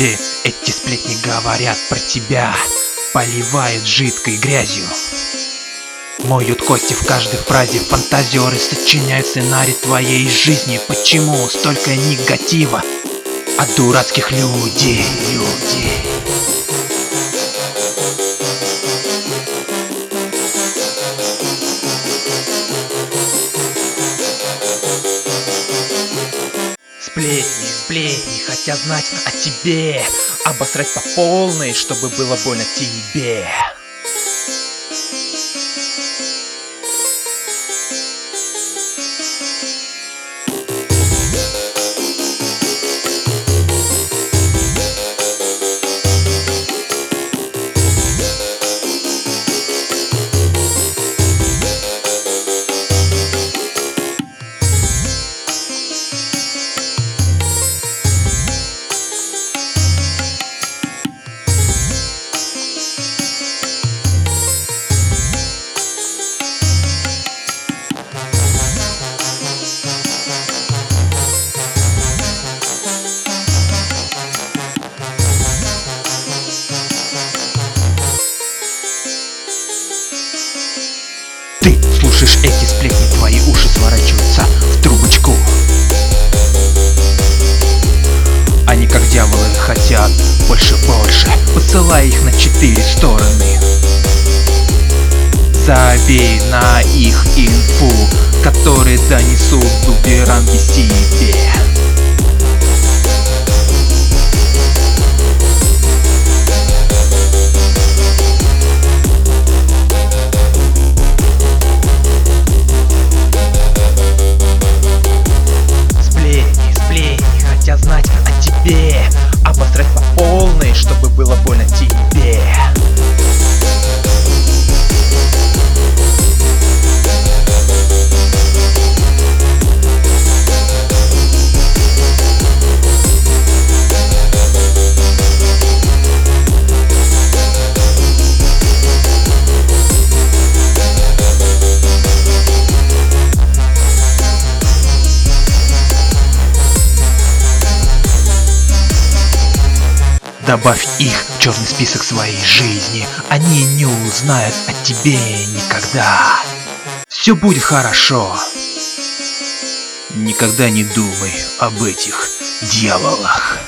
Все эти сплетни говорят про тебя, поливают жидкой грязью. Моют кости в каждой фразе, фантазеры сочиняют сценарий твоей жизни. Почему столько негатива от дурацких людей, людей? Сплетни, сплетни, хотят знать о тебе. Обосрать по полной, чтобы было больно тебе дьяволы хотят больше-больше Посылай их на четыре стороны. Забей на их инфу Которые донесут бумеранги себе. Сплетни, сплетни, хотят знать о тебе Добавь их в черный список своей жизни. Они не узнают о тебе никогда. Все будет хорошо. Никогда не думай об этих дьяволах.